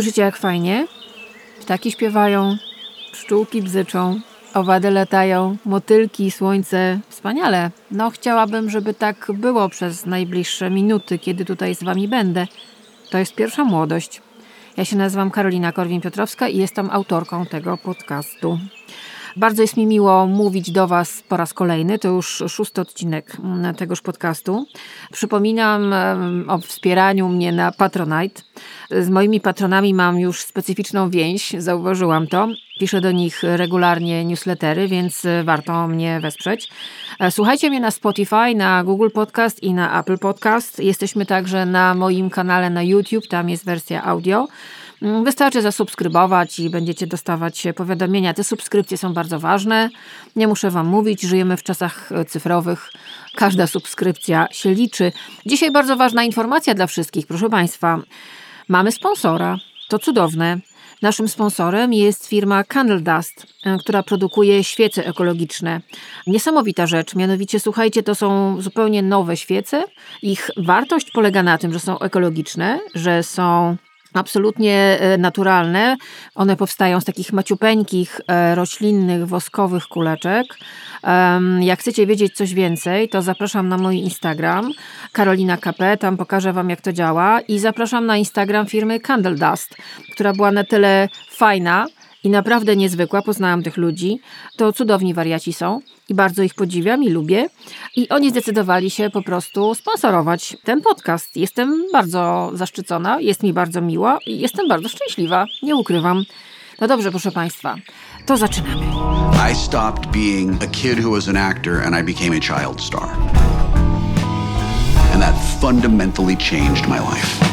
Słyszycie, jak fajnie? Ptaki śpiewają, pszczółki bzyczą, owady latają, motylki, słońce. Wspaniale. No, chciałabym, żeby tak było przez najbliższe minuty, kiedy tutaj z Wami będę. To jest pierwsza młodość. Ja się nazywam Karolina Korwin-Piotrowska i jestem autorką tego podcastu. Bardzo jest mi miło mówić do Was po raz kolejny. To już szósty odcinek tegoż podcastu. Przypominam o wspieraniu mnie na Patronite. Z moimi patronami mam już specyficzną więź, zauważyłam to. Piszę do nich regularnie newslettery, więc warto mnie wesprzeć. E, słuchajcie mnie na Spotify, na Google Podcast i na Apple Podcast. Jesteśmy także na moim kanale na YouTube, tam jest wersja audio. Mm, wystarczy zasubskrybować i będziecie dostawać powiadomienia. Te subskrypcje są bardzo ważne. Nie muszę Wam mówić, żyjemy w czasach e, cyfrowych. Każda subskrypcja się liczy. Dzisiaj bardzo ważna informacja dla wszystkich, proszę Państwa. Mamy sponsora. To cudowne. Naszym sponsorem jest firma Candle Dust, e, która produkuje świece ekologiczne. Niesamowita rzecz, mianowicie słuchajcie, to są zupełnie nowe świece. Ich wartość polega na tym, że są ekologiczne, że są absolutnie e, naturalne. One powstają z takich maciupeńkich, e, roślinnych, woskowych kuleczek. Jak chcecie wiedzieć coś więcej, to zapraszam na mój Instagram, Karolina KP, tam pokażę Wam jak to działa i zapraszam na Instagram firmy Candle Dust, która była na tyle fajna, i naprawdę niezwykła. Poznałam tych ludzi. To cudowni wariaci są i bardzo ich podziwiam i lubię. I oni zdecydowali się po prostu sponsorować ten podcast. Jestem bardzo zaszczycona, jest mi bardzo miło i jestem bardzo szczęśliwa. Nie ukrywam. No dobrze, proszę Państwa, to zaczynamy. I stopped being a kid who was an actor and I became a child star. And that fundamentally changed my life.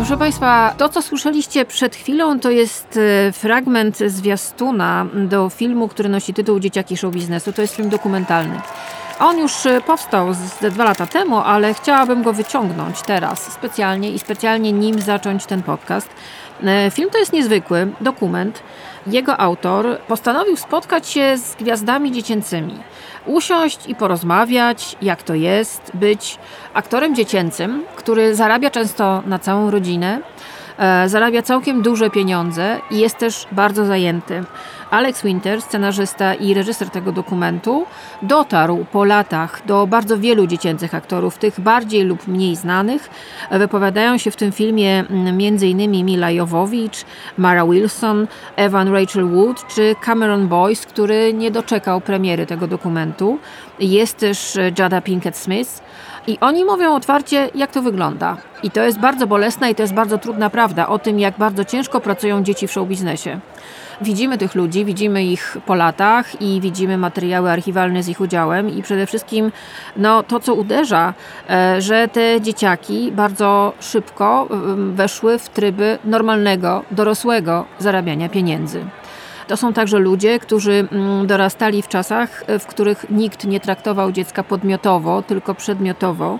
Proszę Państwa, to co słyszeliście przed chwilą to jest e, fragment zwiastuna do filmu, który nosi tytuł Dzieciaki show biznesu. To jest film dokumentalny. On już e, powstał ze dwa lata temu, ale chciałabym go wyciągnąć teraz specjalnie i specjalnie nim zacząć ten podcast. E, film to jest niezwykły dokument. Jego autor postanowił spotkać się z gwiazdami dziecięcymi usiąść i porozmawiać, jak to jest być aktorem dziecięcym, który zarabia często na całą rodzinę, e, zarabia całkiem duże pieniądze i jest też bardzo zajęty. Alex Winter, scenarzysta i reżyser tego dokumentu, dotarł po latach do bardzo wielu dziecięcych aktorów, tych bardziej lub mniej znanych. Wypowiadają się w tym filmie m.in. Mila Jowowicz, Mara Wilson, Evan Rachel Wood czy Cameron Boyce, który nie doczekał premiery tego dokumentu. Jest też Jada Pinkett Smith. I oni mówią otwarcie, jak to wygląda. I to jest bardzo bolesna i to jest bardzo trudna prawda o tym, jak bardzo ciężko pracują dzieci w show biznesie. Widzimy tych ludzi, widzimy ich po latach i widzimy materiały archiwalne z ich udziałem i przede wszystkim no, to, co uderza, e, że te dzieciaki bardzo szybko weszły w tryby normalnego, dorosłego zarabiania pieniędzy. To są także ludzie, którzy mm, dorastali w czasach, w których nikt nie traktował dziecka podmiotowo, tylko przedmiotowo.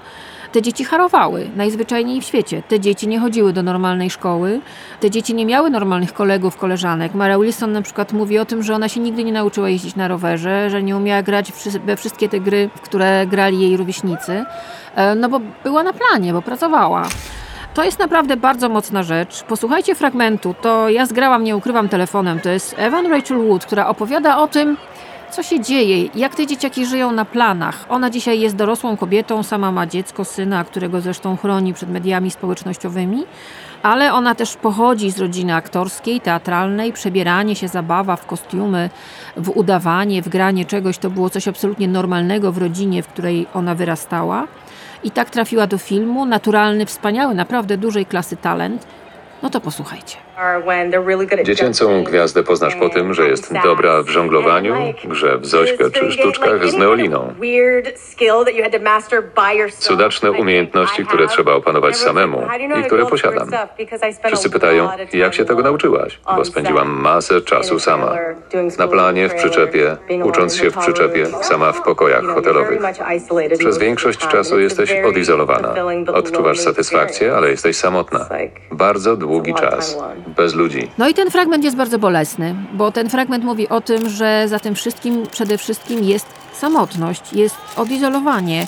Te dzieci harowały najzwyczajniej w świecie. Te dzieci nie chodziły do normalnej szkoły, te dzieci nie miały normalnych kolegów, koleżanek. Mara Wilson na przykład mówi o tym, że ona się nigdy nie nauczyła jeździć na rowerze, że nie umiała grać we wszystkie te gry, w które grali jej rówieśnicy, e, no bo była na planie, bo pracowała. To jest naprawdę bardzo mocna rzecz. Posłuchajcie fragmentu. To ja zgrałam, nie ukrywam telefonem. To jest Evan Rachel Wood, która opowiada o tym, co się dzieje, jak te dzieciaki żyją na planach. Ona dzisiaj jest dorosłą kobietą, sama ma dziecko, syna, którego zresztą chroni przed mediami społecznościowymi, ale ona też pochodzi z rodziny aktorskiej, teatralnej. Przebieranie się, zabawa w kostiumy, w udawanie, w granie czegoś to było coś absolutnie normalnego w rodzinie, w której ona wyrastała. I tak trafiła do filmu. Naturalny, wspaniały, naprawdę dużej klasy talent. No to posłuchajcie. Dziecięcą gwiazdę poznasz po tym, że jest dobra w żonglowaniu, grze w zośkę czy sztuczkach z neoliną. Cudaczne umiejętności, które trzeba opanować samemu i które posiadam. Wszyscy pytają, jak się tego nauczyłaś? Bo spędziłam masę czasu sama. Na planie, w przyczepie, ucząc się w przyczepie, sama w pokojach hotelowych. Przez większość czasu jesteś odizolowana. Odczuwasz satysfakcję, ale jesteś samotna. Bardzo długi czas bez ludzi. No i ten fragment jest bardzo bolesny, bo ten fragment mówi o tym, że za tym wszystkim przede wszystkim jest samotność, jest odizolowanie,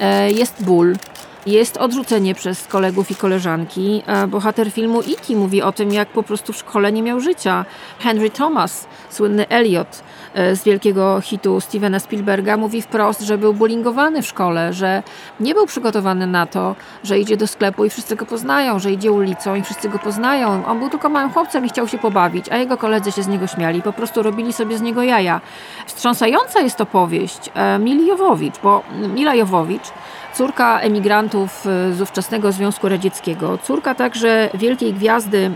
e, jest ból. Jest odrzucenie przez kolegów i koleżanki. Bohater filmu E.T. mówi o tym, jak po prostu w szkole nie miał życia. Henry Thomas, słynny Elliot e, z wielkiego hitu Stevena Spielberga, mówi wprost, że był bullyingowany w szkole, że nie był przygotowany na to, że idzie do sklepu i wszyscy go poznają, że idzie ulicą i wszyscy go poznają. On był tylko małym chłopcem i chciał się pobawić, a jego koledzy się z niego śmiali. Po prostu robili sobie z niego jaja. Wstrząsająca jest opowieść e, Mili Jowowicz, bo Mila Jowowicz córka emigrantów e, z ówczesnego Związku Radzieckiego, córka także wielkiej gwiazdy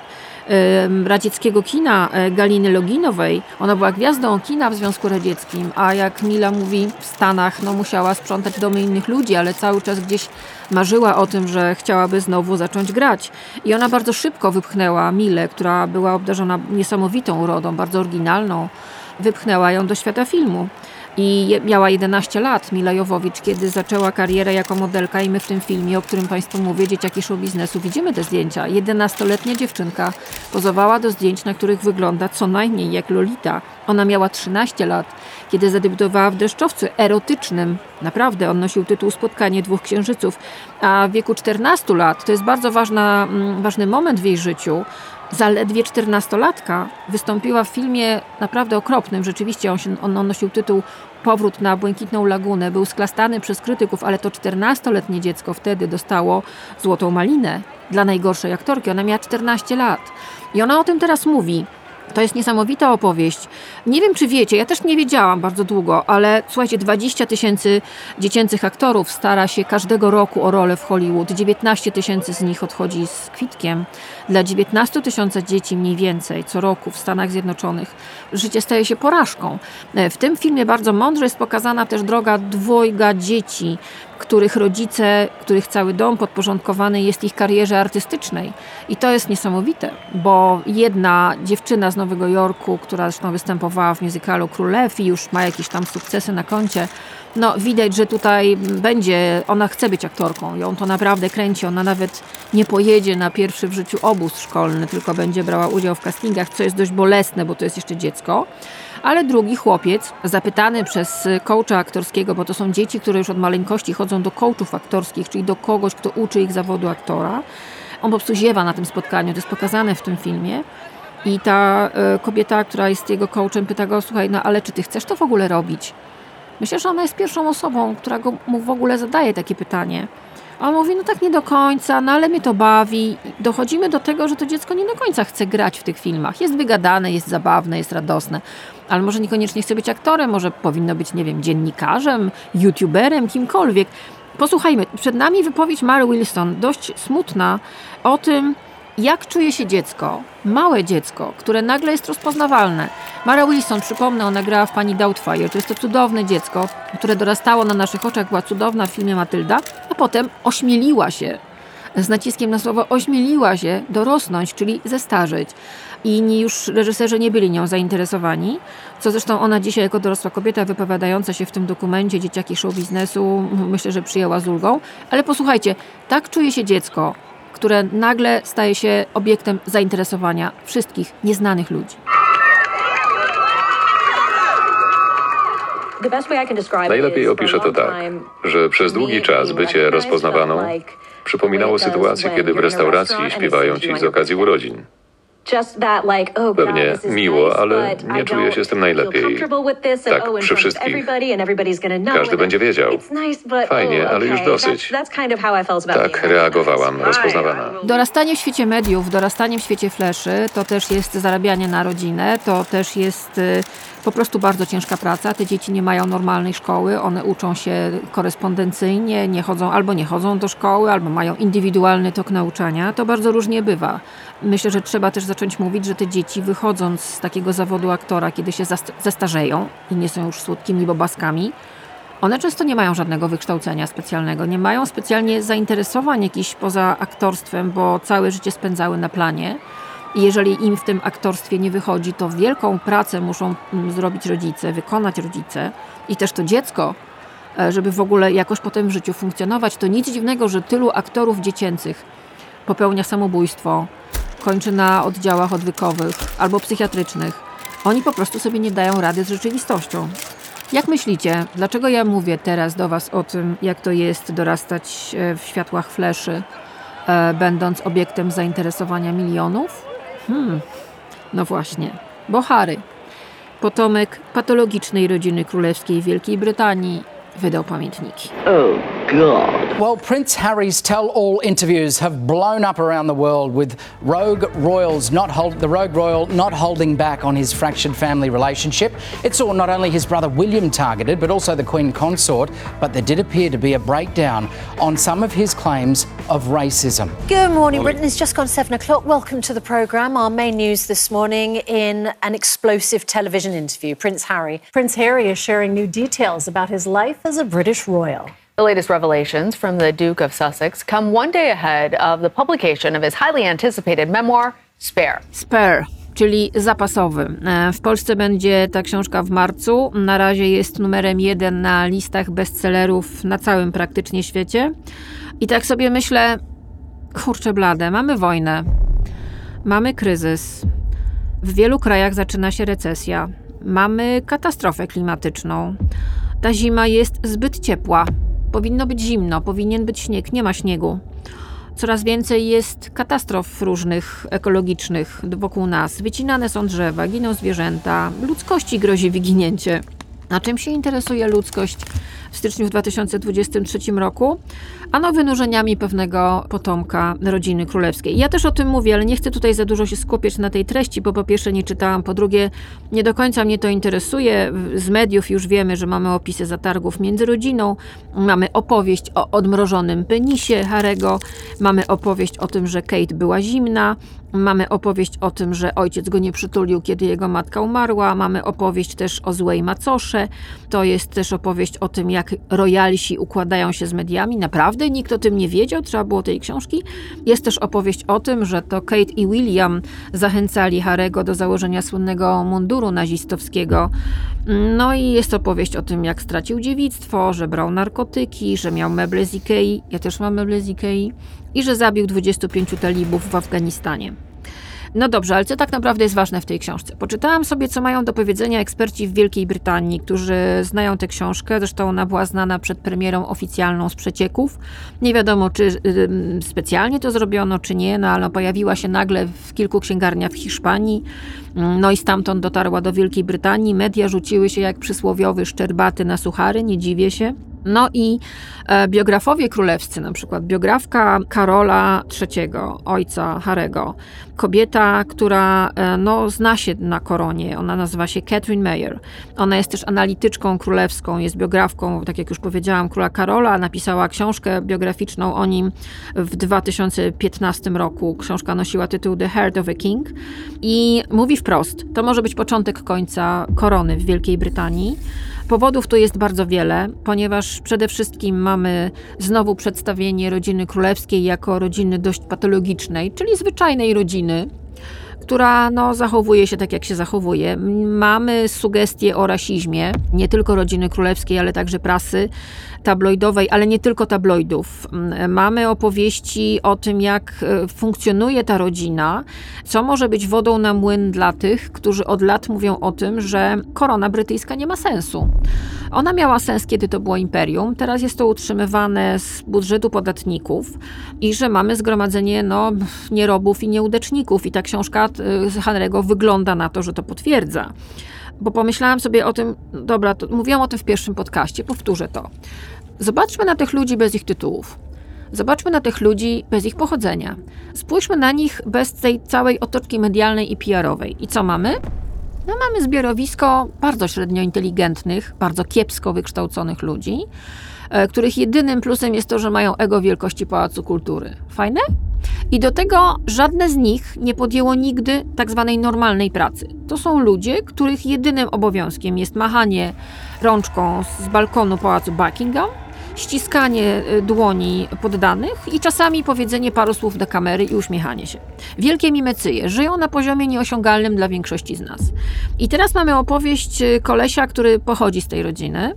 e, radzieckiego kina e, Galiny Loginowej. Ona była gwiazdą kina w Związku Radzieckim, a jak Mila mówi w Stanach, no musiała sprzątać domy innych ludzi, ale cały czas gdzieś marzyła o tym, że chciałaby znowu zacząć grać. I ona bardzo szybko wypchnęła Milę, która była obdarzona niesamowitą urodą, bardzo oryginalną, wypchnęła ją do świata filmu. I miała 11 lat, Mila Jowowicz, kiedy zaczęła karierę jako modelka i my w tym filmie, o którym Państwu mówię, Dzieciaki Show Biznesu, widzimy te zdjęcia. 11-letnia dziewczynka pozowała do zdjęć, na których wygląda co najmniej jak Lolita. Ona miała 13 lat, kiedy zadebiutowała w Deszczowcu erotycznym. Naprawdę, on nosił tytuł Spotkanie dwóch księżyców. A w wieku 14 lat, to jest bardzo ważna, mm, ważny moment w jej życiu, zaledwie 14-latka wystąpiła w filmie naprawdę okropnym. Rzeczywiście on, się, on nosił tytuł Powrót na Błękitną Lagunę. Był sklastany przez krytyków, ale to 14-letnie dziecko wtedy dostało Złotą Malinę dla najgorszej aktorki. Ona miała 14 lat. I ona o tym teraz mówi. To jest niesamowita opowieść. Nie wiem, czy wiecie, ja też nie wiedziałam bardzo długo, ale słuchajcie, 20 tysięcy dziecięcych aktorów stara się każdego roku o rolę w Hollywood. 19 tysięcy z nich odchodzi z kwitkiem. Dla 19 tysięcy dzieci mniej więcej co roku w Stanach Zjednoczonych życie staje się porażką. E, W tym filmie bardzo mądrze jest pokazana też droga dwojga dzieci, których rodzice, których cały dom podporządkowany jest ich karierze artystycznej. I to jest niesamowite, bo jedna dziewczyna z Nowego Jorku, która zresztą występowała w musicalu Królew i już ma jakieś tam sukcesy na koncie, no widać, że tutaj będzie, ona chce być aktorką, ją to naprawdę kręci, ona nawet nie pojedzie na pierwszy w życiu obóz szkolny, tylko będzie brała udział w castingach, co jest dość bolesne, bo to jest jeszcze dziecko. Ale drugi chłopiec, zapytany przez coacha aktorskiego, bo to są dzieci, które już od maleńkości chodzą do coachów aktorskich, czyli do kogoś, kto uczy ich zawodu aktora, on po prostu ziewa na tym spotkaniu, to jest pokazane w tym filmie. I ta e, kobieta, która jest jego coachem, pyta go, słuchaj, no ale czy ty chcesz to w ogóle robić? Myślę, że ona jest pierwszą osobą, która go, mu w ogóle zadaje takie pytanie. A on mówi, no tak nie do końca, no ale mnie to bawi. Dochodzimy do tego, że to dziecko nie do końca chce grać w tych filmach. Jest wygadane, jest zabawne, jest radosne, ale może niekoniecznie chce być aktorem, może powinno być, nie wiem, dziennikarzem, youtuberem, kimkolwiek. Posłuchajmy, przed nami wypowiedź Mary Wilson, dość smutna, o tym, jak czuje się dziecko, małe dziecko, które nagle jest rozpoznawalne. Mara Wilson, przypomnę, ona grała w Pani Doubtfire. To jest to cudowne dziecko, które dorastało na naszych oczach, była cudowna w filmie Matylda, a potem ośmieliła się, z naciskiem na słowo ośmieliła się dorosnąć, czyli zestarzeć. I inni już reżyserzy nie byli nią zainteresowani, co zresztą ona dzisiaj jako dorosła kobieta wypowiadająca się w tym dokumencie Dzieciaki Show Biznesu myślę, że przyjęła z ulgą. Ale posłuchajcie, tak czuje się dziecko, które nagle staje się obiektem zainteresowania wszystkich nieznanych ludzi. Najlepiej opiszę to tak, że przez długi czas bycie rozpoznawaną przypominało sytuację, kiedy w restauracji śpiewają ci z okazji urodzin. Pewnie miło, ale nie czuję się z tym najlepiej. Tak, przy wszystkich. Każdy będzie wiedział. Fajnie, ale już dosyć. Tak reagowałam, rozpoznawana. Dorastanie w świecie mediów, dorastanie w świecie fleszy, to też jest zarabianie na rodzinę, to też jest y, po prostu bardzo ciężka praca. Te dzieci nie mają normalnej szkoły, one uczą się korespondencyjnie, nie chodzą albo nie chodzą do szkoły, albo mają indywidualny tok nauczania. To bardzo różnie bywa. Myślę, że trzeba też zacząć mówić, że te dzieci wychodząc z takiego zawodu aktora, kiedy się zestarzeją i nie są już słodkimi bobaskami, one często nie mają żadnego wykształcenia specjalnego, nie mają specjalnie zainteresowań jakichś poza aktorstwem, bo całe życie spędzały na planie. I jeżeli im w tym aktorstwie nie wychodzi, to wielką pracę muszą mm, zrobić rodzice, wykonać rodzice i też to dziecko, e, żeby w ogóle jakoś potem w życiu funkcjonować. To nic dziwnego, że tylu aktorów dziecięcych popełnia samobójstwo, kończy na oddziałach odwykowych albo psychiatrycznych. Oni po prostu sobie nie dają rady z rzeczywistością. Jak myślicie, dlaczego ja mówię teraz do Was o tym, jak to jest dorastać e, w światłach fleszy, e, będąc obiektem zainteresowania milionów? Hmm, no właśnie, bo Harry, potomek patologicznej rodziny królewskiej Wielkiej Brytanii, wydał pamiętniki. Oh God. Well, Prince Harry's tell all interviews have blown up around the world with rogue royals not hold the rogue royal not holding back on his fractured family relationship. It saw not only his brother William targeted, but also the Queen consort. But there did appear to be a breakdown on some of his claims of racism. Good morning, Britain. It's just gone seven o'clock. Welcome to the programme. Our main news this morning in an explosive television interview. Prince Harry. Prince Harry is sharing new details about his life as a British royal. The latest revelations from the Duke of Sussex come one day ahead of the publication of his highly anticipated memoir, Spare. Spare, czyli zapasowy. E, W Polsce będzie ta książka w marcu. Na razie jest numerem jeden na listach bestsellerów na całym praktycznie świecie. I tak sobie myślę, kurczę blade, mamy wojnę, mamy kryzys. W wielu krajach zaczyna się recesja. Mamy katastrofę klimatyczną. Ta zima jest zbyt ciepła. Powinno być zimno, powinien być śnieg, nie ma śniegu. Coraz więcej jest katastrof różnych ekologicznych wokół nas. Wycinane są drzewa, giną zwierzęta, ludzkości grozi wyginięcie. A czym się interesuje ludzkość w styczniu w 2023 roku? Ano wynurzeniami pewnego potomka rodziny królewskiej. Ja też o tym mówię, ale nie chcę tutaj za dużo się skupiać na tej treści, bo po pierwsze nie czytałam, po drugie nie do końca mnie to interesuje. Z mediów już wiemy, że mamy opisy zatargów między rodziną, mamy opowieść o odmrożonym penisie Harego, mamy opowieść o tym, że Kate była zimna, Mamy opowieść o tym, że ojciec go nie przytulił, kiedy jego matka umarła. Mamy opowieść też o złej macosze. To jest też opowieść o tym, jak royalsi układają się z mediami. Naprawdę nikt o tym nie wiedział, trzeba było tej książki. Jest też opowieść o tym, że to Kate i William zachęcali Harego do założenia słynnego munduru nazistowskiego. No i jest opowieść o tym, jak stracił dziewictwo, że brał narkotyki, że miał meble z Ikei. Ja też mam meble z Ikei i że zabił 25 talibów w Afganistanie. No dobrze, ale co tak naprawdę jest ważne w tej książce? Poczytałam sobie, co mają do powiedzenia eksperci w Wielkiej Brytanii, którzy znają tę książkę. Zresztą ona była znana przed premierą oficjalną z przecieków. Nie wiadomo, czy ym, specjalnie to zrobiono, czy nie, no ale pojawiła się nagle w kilku księgarniach w Hiszpanii. No i stamtąd dotarła do Wielkiej Brytanii. Media rzuciły się jak przysłowiowy szczerbaty na suchary, nie dziwię się. No i e, biografowie królewscy, na przykład biografka Karola III, ojca Harego, kobieta, która e, no, zna się na koronie, ona nazywa się Catherine Mayer. Ona jest też analityczką królewską, jest biografką, tak jak już powiedziałam, króla Karola, napisała książkę biograficzną o nim w 2015 roku. Książka nosiła tytuł The Heart of a King i mówi wprost, to może być początek końca korony w Wielkiej Brytanii. Powodów tu jest bardzo wiele, ponieważ przede wszystkim mamy znowu przedstawienie rodziny królewskiej jako rodziny dość patologicznej, czyli zwyczajnej rodziny, która no, zachowuje się tak, jak się zachowuje. Mamy sugestie o rasizmie, nie tylko rodziny królewskiej, ale także prasy tabloidowej, ale nie tylko tabloidów. Mamy opowieści o tym, jak e, funkcjonuje ta rodzina, co może być wodą na młyn dla tych, którzy od lat mówią o tym, że korona brytyjska nie ma sensu. Ona miała sens, kiedy to było imperium, teraz jest to utrzymywane z budżetu podatników i że mamy zgromadzenie no, nierobów i nieudeczników. I ta książka e, Henry'ego wygląda na to, że to potwierdza bo pomyślałam sobie o tym, dobra, to mówiłam o tym w pierwszym podcaście, powtórzę to. Zobaczmy na tych ludzi bez ich tytułów. Zobaczmy na tych ludzi bez ich pochodzenia. Spójrzmy na nich bez tej całej otoczki medialnej i PR-owej. I co mamy? No mamy zbiorowisko bardzo średnio inteligentnych, bardzo kiepsko wykształconych ludzi, e, których jedynym plusem jest to, że mają ego wielkości Pałacu Kultury. Fajne? I do tego żadne z nich nie podjęło nigdy tak zwanej normalnej pracy. To są ludzie, których jedynym obowiązkiem jest machanie rączką z balkonu Pałacu Buckingham ściskanie y, dłoni poddanych i czasami powiedzenie paru słów do kamery i uśmiechanie się. Wielkie mimecyje żyją na poziomie nieosiągalnym dla większości z nas. I teraz mamy opowieść y, kolesia, który pochodzi z tej rodziny,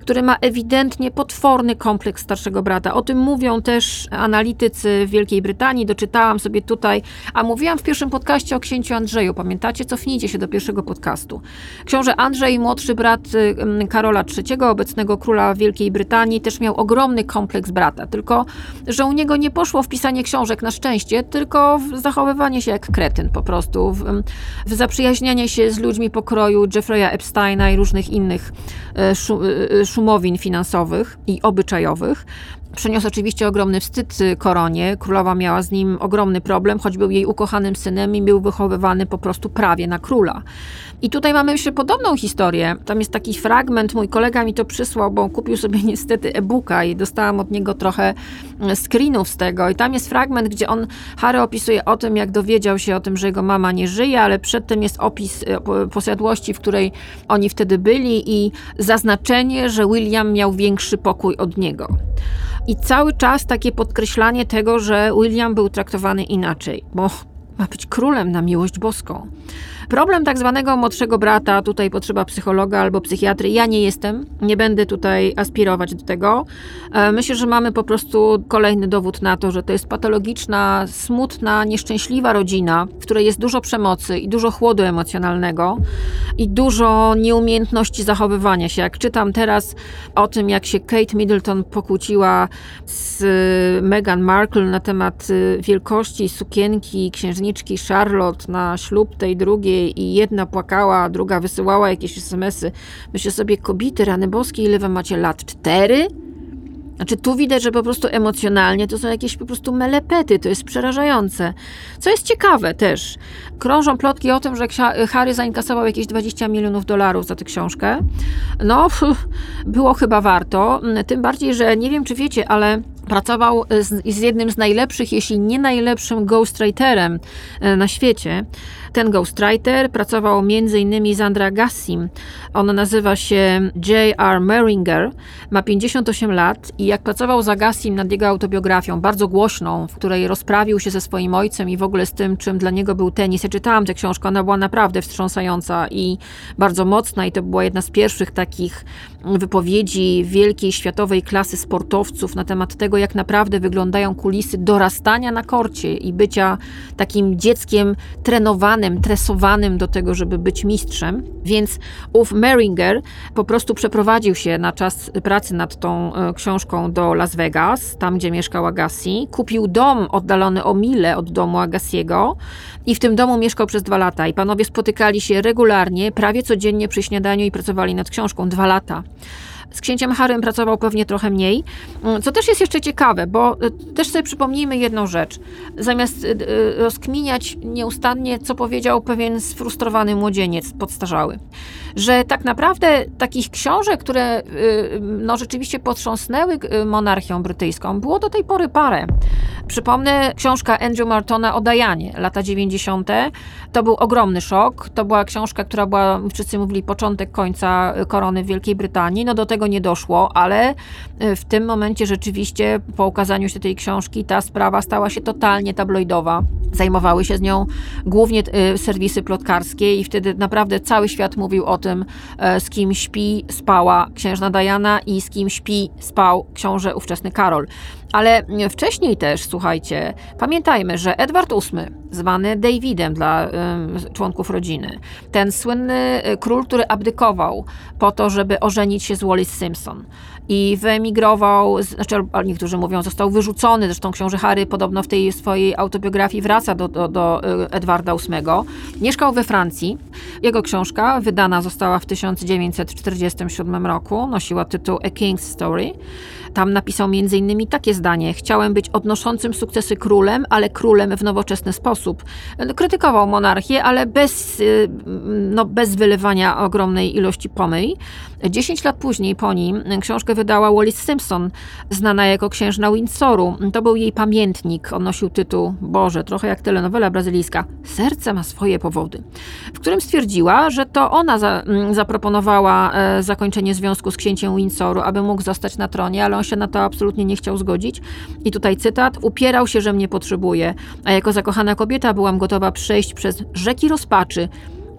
który ma ewidentnie potworny kompleks starszego brata. O tym mówią też analitycy w Wielkiej Brytanii. Doczytałam sobie tutaj, a mówiłam w pierwszym podcaście o księciu Andrzeju. Pamiętacie? Cofnijcie się do pierwszego podcastu. Książę Andrzej, młodszy brat Karola III, obecnego króla Wielkiej Brytanii, też miał ogromny kompleks brata. Tylko, że u niego nie poszło w pisanie książek na szczęście, tylko w zachowywanie się jak kretyn po prostu, w, w zaprzyjaźnianie się z ludźmi pokroju Jeffrey'a Epsteina i różnych innych e, szu, e, szumowin finansowych i obyczajowych. Przyniósł oczywiście ogromny wstyd y, koronie. Królowa miała z nim ogromny problem, choć był jej ukochanym synem i był wychowywany po prostu prawie na króla. I tutaj mamy jeszcze podobną historię. Tam jest taki fragment, mój kolega mi to przysłał, bo kupił sobie niestety e-booka i dostałam od niego trochę mm, screenów z tego. I tam jest fragment, gdzie on, Harry opisuje o tym, jak dowiedział się o tym, że jego mama nie żyje, ale przedtem jest opis y, posiadłości, w której oni wtedy byli i zaznaczenie, że William miał większy pokój od niego. I cały czas takie podkreślanie tego, że William był traktowany inaczej, bo ma być królem na miłość boską. Problem tak zwanego młodszego brata, tutaj potrzeba psychologa albo psychiatry. Ja nie jestem, nie będę tutaj aspirować do tego. E, myślę, że mamy po prostu kolejny dowód na to, że to jest patologiczna, smutna, nieszczęśliwa rodzina, w której jest dużo przemocy i dużo chłodu emocjonalnego i dużo nieumiejętności zachowywania się. Jak czytam teraz o tym, jak się Kate Middleton pokłóciła z Meghan Markle na temat y, wielkości sukienki księżniczki Charlotte na ślub tej drugiej, i jedna płakała, a druga wysyłała jakieś smsy. Myślę sobie, kobiety, rany boskie, ile wy macie lat? Cztery? Znaczy tu widać, że po prostu emocjonalnie to są jakieś po prostu melepety, to jest przerażające. Co jest ciekawe też, krążą plotki o tym, że Harry zainkasował jakieś 20 milionów dolarów za tę książkę. No, było chyba warto, tym bardziej, że nie wiem czy wiecie, ale pracował z, z jednym z najlepszych, jeśli nie najlepszym ghostwriterem e, na świecie. Ten ghostwriter pracował m.in. z Andra Gassim. On nazywa się J.R. Meringer, ma 58 lat i jak pracował za Gassim nad jego autobiografią, bardzo głośną, w której rozprawił się ze swoim ojcem i w ogóle z tym, czym dla niego był tenis. Ja czytałam tę książkę, ona była naprawdę wstrząsająca i bardzo mocna i to była jedna z pierwszych takich wypowiedzi wielkiej światowej klasy sportowców na temat tego, jak naprawdę wyglądają kulisy dorastania na korcie i bycia takim dzieckiem trenowanym, tresowanym do tego, żeby być mistrzem. Więc ów Meringer po prostu przeprowadził się na czas pracy nad tą e, książką do Las Vegas, tam gdzie mieszkał Agassi. Kupił dom oddalony o mile od domu Agassiego i w tym domu mieszkał przez dwa lata. I panowie spotykali się regularnie, prawie codziennie przy śniadaniu i pracowali nad książką. Dwa lata. Z księciem Harrym pracował pewnie trochę mniej, mm, co też jest jeszcze ciekawe, bo e, też sobie przypomnijmy jedną rzecz. Zamiast e, e, rozkminiać nieustannie, co powiedział pewien sfrustrowany młodzieniec podstarzały, że tak naprawdę takich książek, które no, rzeczywiście potrząsnęły monarchią brytyjską, było do tej pory parę. Przypomnę książka Andrew Martona o Dianie, lata 90. To był ogromny szok. To była książka, która była, wszyscy mówili, początek końca korony w Wielkiej Brytanii. No do tego nie doszło, ale e, w tym momencie rzeczywiście po ukazaniu się tej książki ta sprawa stała się totalnie tabloidowa. Zajmowały się z nią głównie e, serwisy plotkarskie i wtedy naprawdę cały świat mówił o tym, e, z kim śpi, spała księżna Diana i z kim śpi, spał książę ówczesny Karol. Ale wcześniej też, słuchajcie, pamiętajmy, że Edward VIII, zwany Davidem dla y, członków rodziny, ten słynny król, który abdykował po to, żeby ożenić się z Wallis Simpson i wyemigrował, znaczy niektórzy mówią, został wyrzucony, zresztą książę Harry podobno w tej swojej autobiografii wraca do, do, do Edwarda VIII. Mieszkał we Francji. Jego książka wydana została w 1947 roku, nosiła tytuł A King's Story. Tam napisał m.in. takie zdanie. Chciałem być odnoszącym sukcesy królem, ale królem w nowoczesny sposób. Krytykował monarchię, ale bez, y, no, bez wylewania ogromnej ilości pomyj. Dziesięć lat później po nim książkę wydała Wallis Simpson, znana jako księżna Windsoru. To był jej pamiętnik. On nosił tytuł, Boże, trochę jak telenowela brazylijska, Serce ma swoje powody, w którym stwierdziła, że to ona za, zaproponowała e, zakończenie związku z księciem Windsoru, aby mógł zostać na tronie, ale on się na to absolutnie nie chciał zgodzić. I tutaj cytat, upierał się, że mnie potrzebuje, a jako zakochana kobieta byłam gotowa przejść przez rzeki rozpaczy,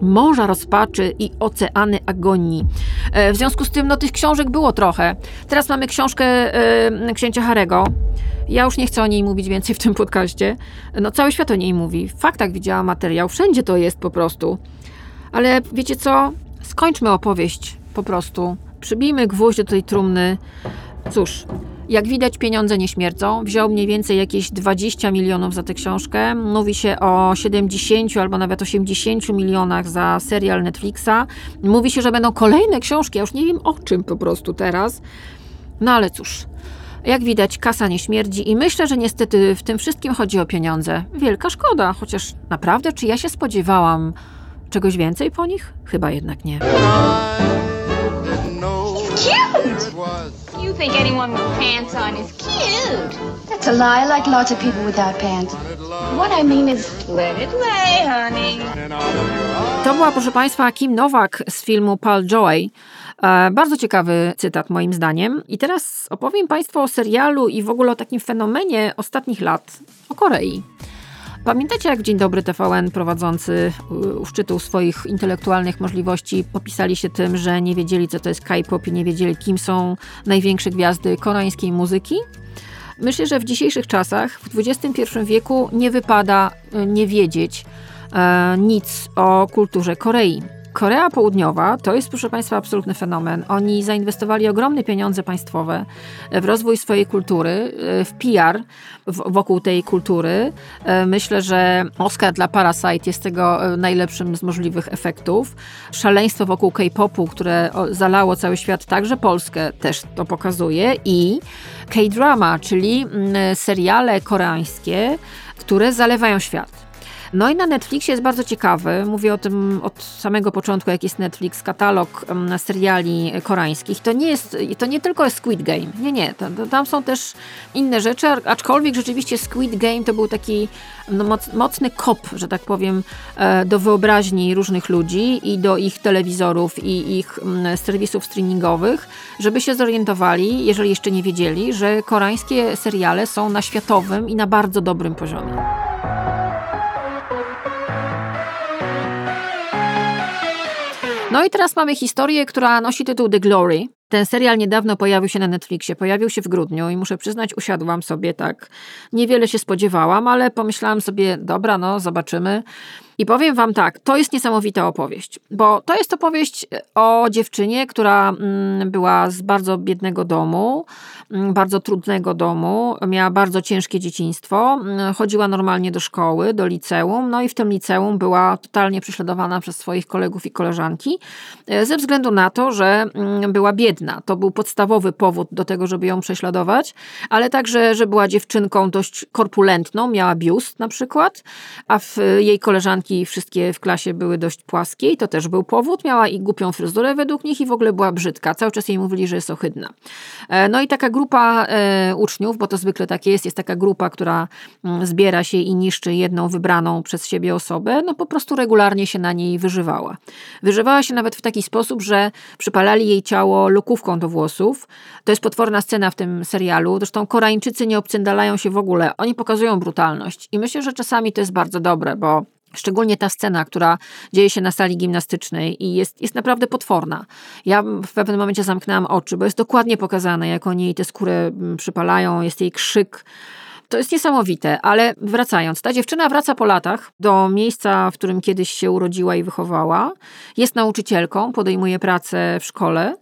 morza rozpaczy i oceany agonii. E, w związku z tym, no tych książek było trochę. Teraz mamy książkę e, księcia Harego. Ja już nie chcę o niej mówić więcej w tym podcaście. No cały świat o niej mówi. W faktach widziałam materiał, wszędzie to jest po prostu. Ale wiecie co? Skończmy opowieść po prostu. Przybijmy gwóźdź do tej trumny. Cóż, jak widać, pieniądze nie śmierdzą. Wziął mniej więcej jakieś 20 milionów za tę książkę. Mówi się o 70 albo nawet 80 milionach za serial Netflixa. Mówi się, że będą kolejne książki. Ja już nie wiem o czym po prostu teraz. No ale cóż. Jak widać, kasa nie śmierdzi i myślę, że niestety w tym wszystkim chodzi o pieniądze. Wielka szkoda, chociaż naprawdę, czy ja się spodziewałam czegoś więcej po nich? Chyba jednak nie. Think anyone with pants on is cute? That's a lie. I like lots of people without pants. What I mean is, let it lay, honey. To była, proszę Państwa, Kim Nowak z filmu Pal Joy. E, bardzo ciekawy cytat, moim zdaniem. I teraz opowiem Państwu o serialu i w ogóle o takim fenomenie ostatnich lat o Korei. Pamiętacie, jak w Dzień Dobry TVN prowadzący u szczytu swoich intelektualnych możliwości popisali się tym, że nie wiedzieli, co to jest K-pop i nie wiedzieli, kim są największe gwiazdy koreańskiej muzyki? Myślę, że w dzisiejszych czasach, w XXI wieku, nie wypada nie wiedzieć e, nic o kulturze Korei. Korea Południowa to jest, proszę Państwa, absolutny fenomen. Oni zainwestowali ogromne pieniądze państwowe w rozwój swojej kultury, w PR wokół tej kultury. Myślę, że Oscar dla Parasite jest tego najlepszym z możliwych efektów. Szaleństwo wokół K-popu, które zalało cały świat, także Polskę, też to pokazuje. I K-drama, czyli seriale koreańskie, które zalewają świat. No i na Netflixie jest bardzo ciekawy, mówię o tym od samego początku, jak jest Netflix, katalog seriali koreańskich. To nie jest, to nie tylko jest Squid Game, nie, nie, to, to tam są też inne rzeczy, aczkolwiek rzeczywiście Squid Game to był taki no, moc, mocny kop, że tak powiem, e, do wyobraźni różnych ludzi i do ich telewizorów i ich serwisów streamingowych, żeby się zorientowali, jeżeli jeszcze nie wiedzieli, że koreańskie seriale są na światowym i na bardzo dobrym poziomie. No i teraz mamy historię, która nosi tytuł The Glory. Ten serial niedawno pojawił się na Netflixie, pojawił się w grudniu i muszę przyznać, usiadłam sobie tak. Niewiele się spodziewałam, ale pomyślałam sobie, dobra, no zobaczymy. I powiem Wam tak, to jest niesamowita opowieść, bo to jest opowieść o dziewczynie, która mm, była z bardzo biednego domu, mm, bardzo trudnego domu, miała bardzo ciężkie dzieciństwo, mm, chodziła normalnie do szkoły, do liceum, no i w tym liceum była totalnie prześladowana przez swoich kolegów i koleżanki e, ze względu na to, że była biedna. To był podstawowy powód do tego, żeby ją prześladować, ale także, że była dziewczynką dość korpulentną, miała biust na przykład, a w jej koleżanki wszystkie w klasie były dość płaskie i to też był powód. Miała i głupią fryzurę według nich i w ogóle była brzydka. Cały czas jej mówili, że jest ohydna. E, no i taka grupa e, uczniów, bo to zwykle tak jest, jest taka grupa, która mm, zbiera się i niszczy jedną wybraną przez siebie osobę, no po prostu regularnie się na niej wyżywała. Wyżywała się nawet w taki sposób, że przypalali jej ciało lukówką do włosów. To jest potworna scena w tym serialu. Zresztą Koreańczycy nie obcyndalają się w ogóle. Oni pokazują brutalność. I myślę, że czasami to jest bardzo dobre, bo Szczególnie ta scena, która dzieje się na sali gimnastycznej i jest, jest naprawdę potworna. Ja w pewnym momencie zamknęłam oczy, bo jest dokładnie pokazane, jak oni jej tę skórę mm, przypalają, jest jej krzyk. To jest niesamowite, ale wracając, ta dziewczyna wraca po latach do miejsca, w którym kiedyś się urodziła i wychowała. Jest nauczycielką, podejmuje pracę w szkole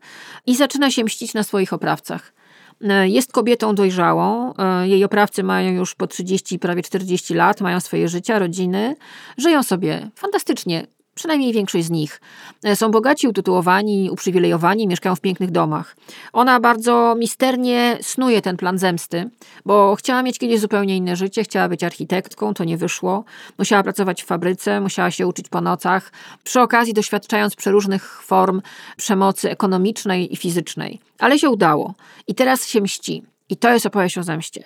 i zaczyna się mścić na swoich oprawcach. E, jest kobietą dojrzałą. E, jej oprawcy mają już po 30, prawie 40 lat, mają swoje życia, rodziny, żyją sobie fantastycznie przynajmniej większość z nich. E, są bogaci, utytułowani, uprzywilejowani, mieszkają w pięknych domach. Ona bardzo misternie snuje ten plan zemsty, bo chciała mieć kiedyś zupełnie inne życie, chciała być architektką, to nie wyszło. Musiała pracować w fabryce, musiała się uczyć po nocach, przy okazji doświadczając przeróżnych form przemocy ekonomicznej i fizycznej. Ale się udało i teraz się mści. I to jest opowieść o zemście.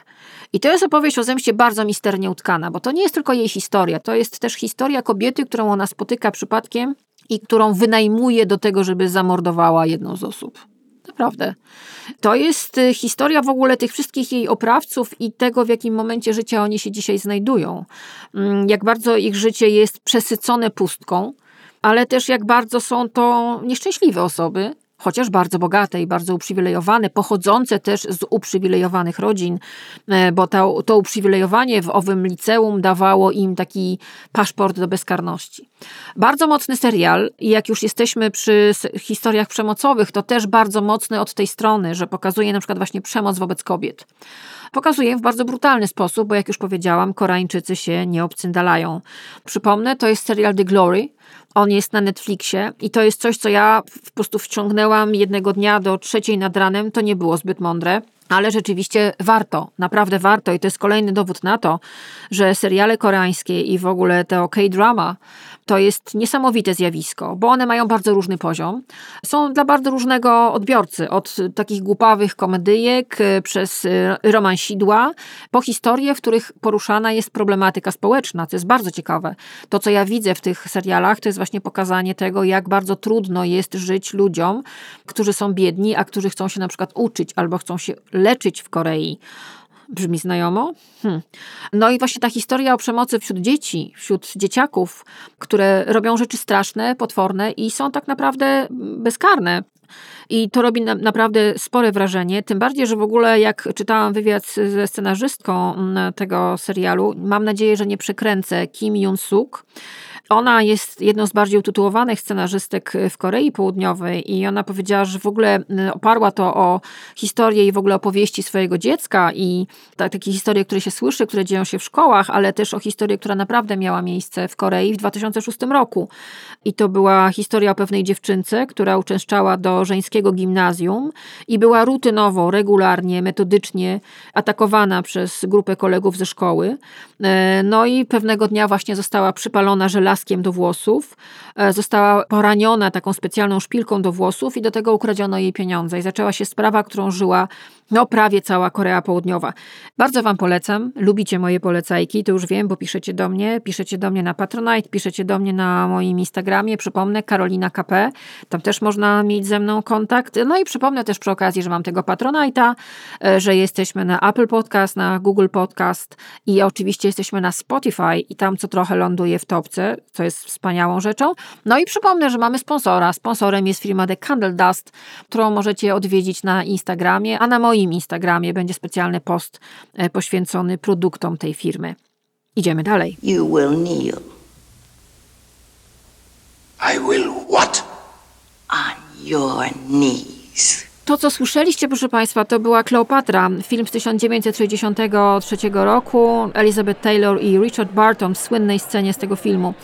I to jest opowieść o zemście bardzo misternie utkana, bo to nie jest tylko jej historia, to jest też historia kobiety, którą ona spotyka przypadkiem i którą wynajmuje do tego, żeby zamordowała jedną z osób. Naprawdę. To jest y, historia w ogóle tych wszystkich jej oprawców i tego, w jakim momencie życia oni się dzisiaj znajdują. Mm, jak bardzo ich życie jest przesycone pustką, ale też jak bardzo są to nieszczęśliwe osoby, chociaż bardzo bogate i bardzo uprzywilejowane, pochodzące też z uprzywilejowanych rodzin, e, bo to, to uprzywilejowanie w owym liceum dawało im taki paszport do bezkarności. Bardzo mocny serial i jak już jesteśmy przy historiach przemocowych, to też bardzo mocny od tej strony, że pokazuje na przykład właśnie przemoc wobec kobiet. Pokazuje w bardzo brutalny sposób, bo jak już powiedziałam, Koreańczycy się nie obcyndalają. Przypomnę, to jest serial The Glory, on jest na Netflixie i to jest coś, co ja po prostu wciągnęłam jednego dnia do trzeciej nad ranem. To nie było zbyt mądre. Ale rzeczywiście warto, naprawdę warto i to jest kolejny dowód na to, że seriale koreańskie i w ogóle te K-drama to jest niesamowite zjawisko, bo one mają bardzo różny poziom. Są dla bardzo różnego odbiorcy, od takich głupawych komedyjek e, przez e, romansidła, po historie, w których poruszana jest problematyka społeczna, co jest bardzo ciekawe. To, co ja widzę w tych serialach, to jest właśnie pokazanie tego, jak bardzo trudno jest żyć ludziom, którzy są biedni, a którzy chcą się na przykład uczyć albo chcą się leczyć w Korei. Brzmi znajomo? Hmm. No i właśnie ta historia o przemocy wśród dzieci, wśród dzieciaków, które robią rzeczy straszne, potworne i są tak naprawdę bezkarne. I to robi na, naprawdę spore wrażenie. Tym bardziej, że w ogóle jak czytałam wywiad ze scenarzystką mm, tego serialu, mam nadzieję, że nie przekręcę, Kim Jun-suk, ona jest jedną z bardziej utytułowanych scenarzystek w Korei Południowej i ona powiedziała, że w ogóle y, oparła to o historię i w ogóle opowieści swojego dziecka i tak, takie historie, które się słyszy, które dzieją się w szkołach, ale też o historię, która naprawdę miała miejsce w Korei w 2006 roku. I to była historia o pewnej dziewczynce, która uczęszczała do żeńskiego gimnazjum i była rutynowo, regularnie, metodycznie atakowana przez grupę kolegów ze szkoły. E, no i pewnego dnia właśnie została przypalona do włosów, e, została poraniona taką specjalną szpilką do włosów i do tego ukradziono jej pieniądze. I zaczęła się sprawa, którą żyła no prawie cała Korea Południowa. Bardzo Wam polecam. Lubicie moje polecajki, to już wiem, bo piszecie do mnie. Piszecie do mnie na Patronite, piszecie do mnie na moim Instagramie. Przypomnę, Karolina KP. Tam też można mieć ze mną kontakt. No i przypomnę też przy okazji, że mam tego Patronite'a, e, że jesteśmy na Apple Podcast, na Google Podcast i oczywiście jesteśmy na Spotify i tam co trochę ląduje w topce, co jest wspaniałą rzeczą. No i przypomnę, że mamy sponsora. Sponsorem jest firma The Candle Dust, którą możecie odwiedzić na Instagramie, a na moim moim Instagramie będzie specjalny post e, poświęcony produktom tej firmy. Idziemy dalej. You will kneel. I will what? On your knees. To, co słyszeliście, proszę Państwa, to była Kleopatra, film z 1963 roku. Elizabeth Taylor i Richard Barton w słynnej scenie z tego filmu.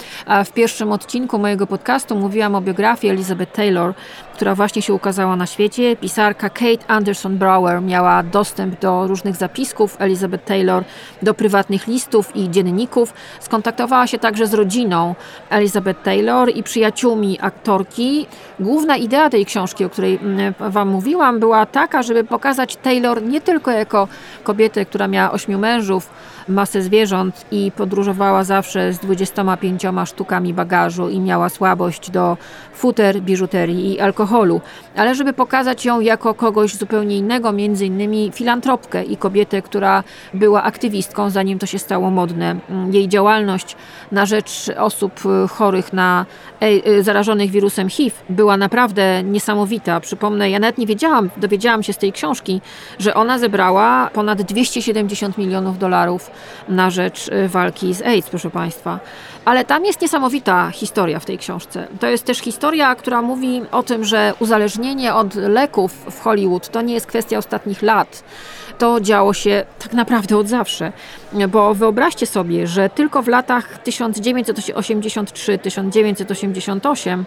W pierwszym odcinku mojego podcastu mówiłam o biografii Elizabeth Taylor, która właśnie się ukazała na świecie. Pisarka Kate Anderson Brower miała dostęp do różnych zapisków Elizabeth Taylor, do prywatnych listów i dzienników. Skontaktowała się także z rodziną Elizabeth Taylor i przyjaciółmi aktorki. Główna idea tej książki, o której mm, Wam mówiłam, była taka, żeby pokazać Taylor nie tylko jako kobietę, która miała ośmiu mężów, masę zwierząt i podróżowała zawsze z 25 sztukami bagażu i miała słabość do futer, biżuterii i alkoholu, ale żeby pokazać ją jako kogoś zupełnie innego, między innymi filantropkę i kobietę, która była aktywistką, zanim to się stało modne. Jej działalność na rzecz osób chorych na e, zarażonych wirusem HIV była naprawdę niesamowita. Przypomnę, ja nawet nie wiedziałam, dowiedziałam się z tej książki, że ona zebrała ponad 270 milionów dolarów na rzecz y, walki z AIDS, proszę Państwa. Ale tam jest niesamowita historia w tej książce. To jest też historia, która mówi o tym, że uzależnienie od leków w Hollywood to nie jest kwestia ostatnich lat to działo się tak naprawdę od zawsze. Bo wyobraźcie sobie, że tylko w latach 1983-1988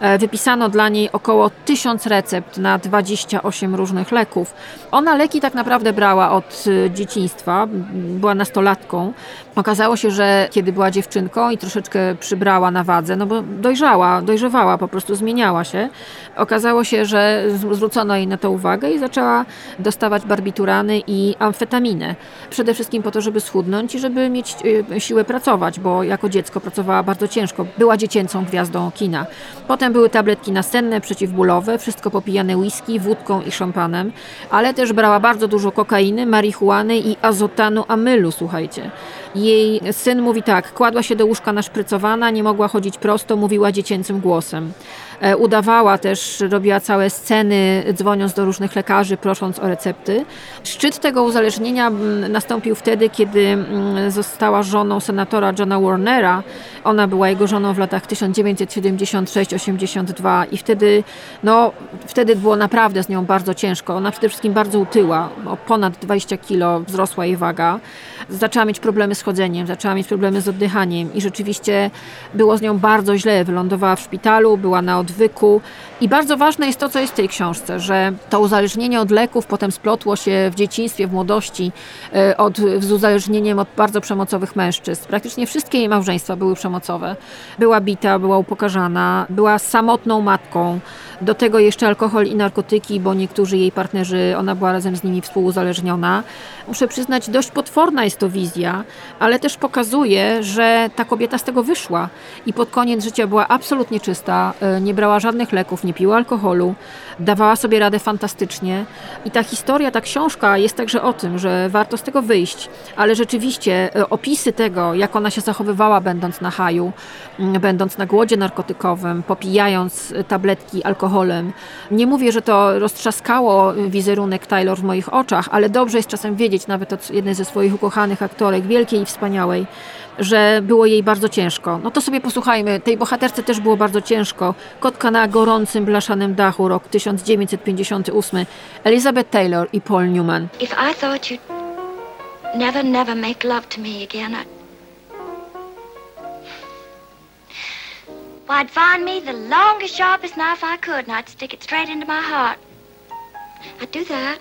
e, wypisano dla niej około 1000 recept na 28 różnych leków. Ona leki tak naprawdę brała od e, dzieciństwa, była nastolatką. Okazało się, że kiedy była dziewczynką i troszeczkę przybrała na wadze, no bo dojrzała, dojrzewała, po prostu zmieniała się. Okazało się, że zwrócono jej na to uwagę i zaczęła dostawać barbiturany i amfetaminę. Przede wszystkim po to, żeby schudnąć i żeby mieć y, siłę pracować, bo jako dziecko pracowała bardzo ciężko. Była dziecięcą gwiazdą kina. Potem były tabletki nasenne, przeciwbólowe, wszystko popijane whisky, wódką i szampanem, ale też brała bardzo dużo kokainy, marihuany i azotanu amylu, słuchajcie. Jej syn mówi tak, kładła się do łóżka naszprycowana, nie mogła chodzić prosto, mówiła dziecięcym głosem. E, udawała też, robiła całe sceny, dzwoniąc do różnych lekarzy, prosząc o recepty. Szczyt tego uzależnienia nastąpił wtedy, kiedy została żoną senatora Johna Warnera. Ona była jego żoną w latach 1976-82 i wtedy, no, wtedy było naprawdę z nią bardzo ciężko. Ona przede wszystkim bardzo utyła, o ponad 20 kilo wzrosła jej waga. Zaczęła mieć problemy z chodzeniem, zaczęła mieć problemy z oddychaniem i rzeczywiście było z nią bardzo źle. Wylądowała w szpitalu, była na odwyku. I bardzo ważne jest to, co jest w tej książce, że to uzależnienie od leków potem splotło się w dzieciństwie, w młodości, e, od, z uzależnieniem od bardzo przemocowych mężczyzn. Praktycznie wszystkie jej małżeństwa były przemocowe. Była bita, była upokarzana, była samotną matką. Do tego jeszcze alkohol i narkotyki, bo niektórzy jej partnerzy, ona była razem z nimi współuzależniona. Muszę przyznać, dość potworna jest to wizja, ale też pokazuje, że ta kobieta z tego wyszła i pod koniec życia była absolutnie czysta, e, nie brała żadnych leków, nie piła alkoholu, dawała sobie radę fantastycznie. I ta historia, ta książka jest także o tym, że warto z tego wyjść, ale rzeczywiście e, opisy tego, jak ona się zachowywała, będąc na haju, będąc na głodzie narkotykowym, popijając e, tabletki alkoholem. Nie mówię, że to roztrzaskało wizerunek Taylor w moich oczach, ale dobrze jest czasem wiedzieć, nawet od jednej ze swoich ukochanych aktorek, wielkiej i wspaniałej, że było jej bardzo ciężko. No to sobie posłuchajmy, tej bohaterce też było bardzo ciężko. Kotka na gorącym, blaszanym dachu, rok 1958. Elizabeth Taylor i Paul Newman. If I thought you'd never, never make love to me again, I'd. Well, I'd find me the longest, sharpest knife I could, and I'd stick it straight into my heart. I'd do that.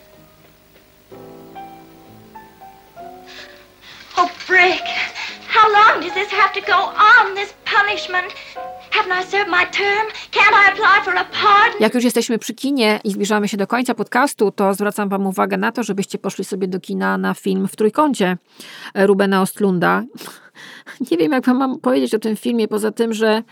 Oh, Brick, this have to go on, this punishment? Haven't I served my term? Can't I apply for a pardon? Jak już jesteśmy przy kinie i zbliżamy się do końca podcastu, to zwracam Wam uwagę na to, żebyście poszli sobie do kina na film w trójkącie Rubena Ostlunda. Nie wiem, jak Wam mam powiedzieć o tym filmie, poza tym, że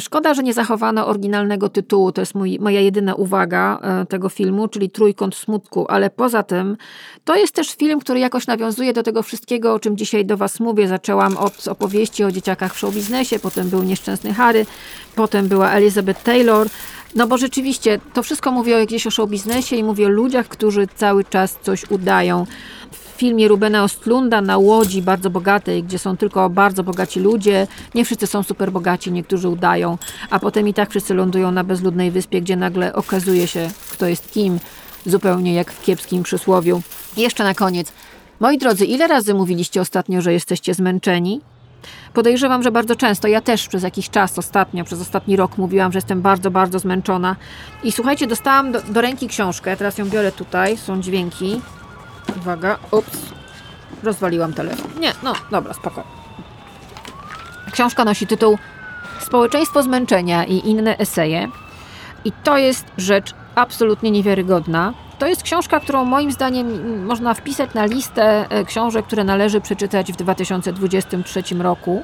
Szkoda, że nie zachowano oryginalnego tytułu. To jest mój, moja jedyna uwaga e, tego filmu, czyli Trójkąt Smutku. Ale poza tym, to jest też film, który jakoś nawiązuje do tego wszystkiego, o czym dzisiaj do Was mówię. Zaczęłam od opowieści o dzieciakach w showbiznesie, potem był Nieszczęsny Harry, potem była Elizabeth Taylor. No bo rzeczywiście to wszystko mówi o gdzieś o showbiznesie i mówi o ludziach, którzy cały czas coś udają. Filmie Rubena Ostlunda na łodzi bardzo bogatej, gdzie są tylko bardzo bogaci ludzie, nie wszyscy są super bogaci, niektórzy udają, a potem i tak wszyscy lądują na bezludnej wyspie, gdzie nagle okazuje się, kto jest kim, zupełnie jak w kiepskim przysłowiu. Jeszcze na koniec. Moi drodzy, ile razy mówiliście ostatnio, że jesteście zmęczeni? Podejrzewam, że bardzo często. Ja też przez jakiś czas ostatnio, przez ostatni rok mówiłam, że jestem bardzo, bardzo zmęczona. I słuchajcie, dostałam do, do ręki książkę. Teraz ją biorę tutaj. Są dźwięki. Uwaga. Ups. Rozwaliłam telefon. Nie, no dobra, spoko. Książka nosi tytuł Społeczeństwo zmęczenia i inne eseje. I to jest rzecz absolutnie niewiarygodna. To jest książka, którą moim zdaniem można wpisać na listę e, książek, które należy przeczytać w 2023 roku.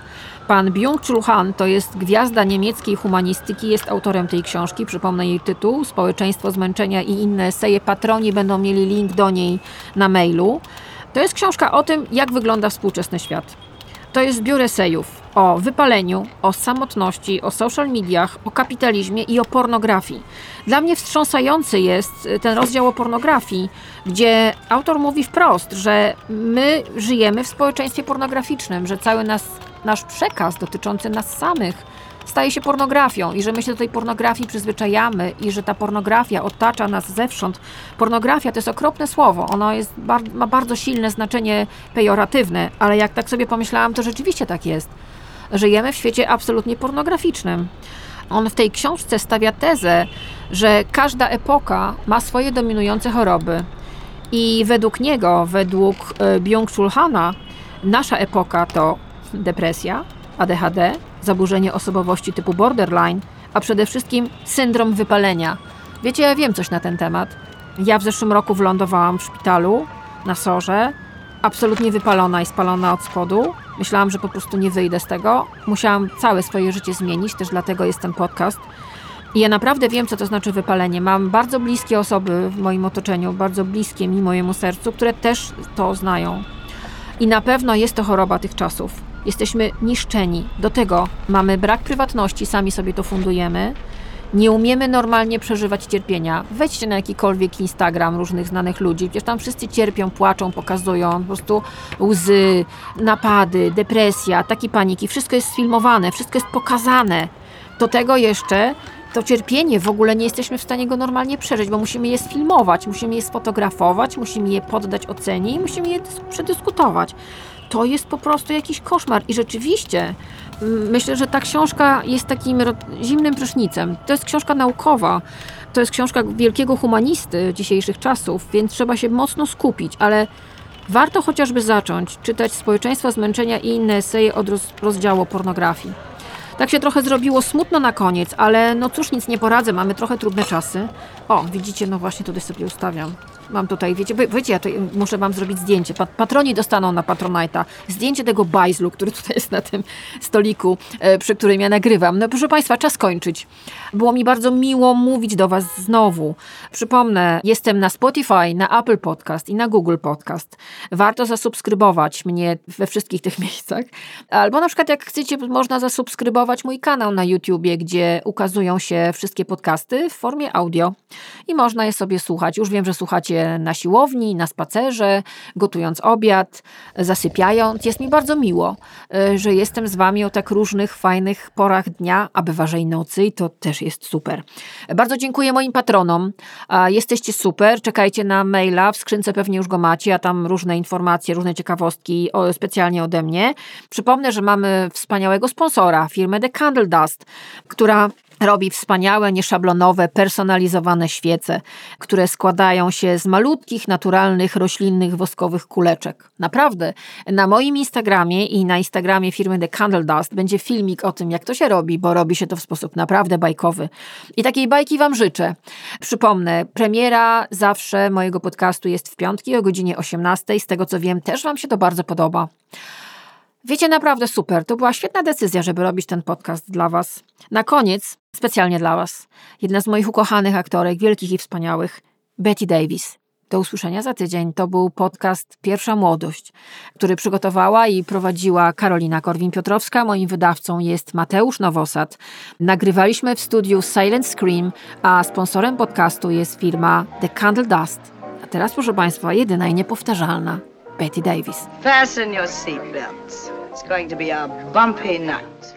Pan Byung-Chul Han to jest gwiazda niemieckiej humanistyki, jest autorem tej książki. Przypomnę jej tytuł: Społeczeństwo zmęczenia i inne eseje. Patroni będą mieli link do niej na mailu. To jest książka o tym, jak wygląda współczesny świat. To jest zbiór esejów o wypaleniu, o samotności, o social mediach, o kapitalizmie i o pornografii. Dla mnie wstrząsający jest ten rozdział o pornografii, gdzie autor mówi wprost, że my żyjemy w społeczeństwie pornograficznym, że cały nas, nasz przekaz dotyczący nas samych staje się pornografią i że my się do tej pornografii przyzwyczajamy i że ta pornografia otacza nas zewsząd. Pornografia to jest okropne słowo, ono jest, ma bardzo silne znaczenie pejoratywne, ale jak tak sobie pomyślałam, to rzeczywiście tak jest. Żyjemy w świecie absolutnie pornograficznym. On w tej książce stawia tezę, że każda epoka ma swoje dominujące choroby. I według niego, według e, Byung-Chul Hana, nasza epoka to depresja, ADHD, zaburzenie osobowości typu borderline, a przede wszystkim syndrom wypalenia. Wiecie, ja wiem coś na ten temat. Ja w zeszłym roku wylądowałam w szpitalu na sorze, absolutnie wypalona i spalona od spodu. Myślałam, że po prostu nie wyjdę z tego. Musiałam całe swoje życie zmienić, też dlatego jest ten podcast. I ja naprawdę wiem, co to znaczy wypalenie. Mam bardzo bliskie osoby w moim otoczeniu, bardzo bliskie mi mojemu sercu, które też to znają. I na pewno jest to choroba tych czasów. Jesteśmy niszczeni. Do tego mamy brak prywatności, sami sobie to fundujemy. Nie umiemy normalnie przeżywać cierpienia. Wejdźcie na jakikolwiek Instagram różnych znanych ludzi, przecież tam wszyscy cierpią, płaczą, pokazują po prostu łzy, napady, depresja, takie paniki. Wszystko jest sfilmowane, wszystko jest pokazane. Do tego jeszcze to cierpienie w ogóle nie jesteśmy w stanie go normalnie przeżyć, bo musimy je sfilmować, musimy je sfotografować, musimy je poddać ocenie i musimy je przedyskutować. To jest po prostu jakiś koszmar i rzeczywiście myślę, że ta książka jest takim zimnym prysznicem. To jest książka naukowa, to jest książka wielkiego humanisty dzisiejszych czasów, więc trzeba się mocno skupić, ale warto chociażby zacząć czytać Społeczeństwa Zmęczenia i inne eseje od rozdziału pornografii. Tak się trochę zrobiło smutno na koniec, ale no cóż, nic nie poradzę, mamy trochę trudne czasy. O, widzicie, no właśnie tutaj sobie ustawiam. Mam tutaj, wiecie, wiecie, ja muszę wam zrobić zdjęcie. Patroni dostaną na Patronite'a zdjęcie tego bajzlu, który tutaj jest na tym stoliku, e, przy którym ja nagrywam. No proszę Państwa, czas kończyć. Było mi bardzo miło mówić do Was znowu. Przypomnę, jestem na Spotify, na Apple Podcast i na Google Podcast. Warto zasubskrybować mnie we wszystkich tych miejscach. Albo na przykład jak chcecie, można zasubskrybować mój kanał na YouTubie, gdzie ukazują się wszystkie podcasty w formie audio i można je sobie słuchać. Już wiem, że słuchacie na siłowni, na spacerze, gotując obiad, zasypiając. Jest mi bardzo miło, e, że jestem z Wami o tak różnych fajnych porach dnia, a bywa, i nocy i to też jest super. Bardzo dziękuję moim patronom. Jesteście super. Czekajcie na maila. W skrzynce pewnie już go macie, a tam różne informacje, różne ciekawostki specjalnie ode mnie. Przypomnę, że mamy wspaniałego sponsora, firmę The Candle Dust, która robi wspaniałe, nieszablonowe, personalizowane świece, które składają się z malutkich, naturalnych, roślinnych, woskowych kuleczek. Naprawdę. Na moim Instagramie i na Instagramie firmy The Candle Dust będzie filmik o tym, jak to się robi, bo robi się to w sposób naprawdę bajkowy. I takiej bajki Wam życzę. Przypomnę, premiera zawsze mojego podcastu jest w piątki o godzinie 18. Z tego co wiem, też Wam się to bardzo podoba. Wiecie, naprawdę super. To była świetna decyzja, żeby robić ten podcast dla Was. Na koniec, specjalnie dla Was, jedna z moich ukochanych aktorek, wielkich i wspaniałych, Betty Davis. Do usłyszenia za tydzień. To był podcast Pierwsza Młodość, który przygotowała i prowadziła Karolina Korwin-Piotrowska. Moim wydawcą jest Mateusz Nowosad. Nagrywaliśmy w studiu Silent Scream, a sponsorem podcastu jest firma The Candle Dust. A teraz, proszę Państwa, jedyna i niepowtarzalna Betty Davis. Fasten your seatbelts. It's going to be a bumpy night.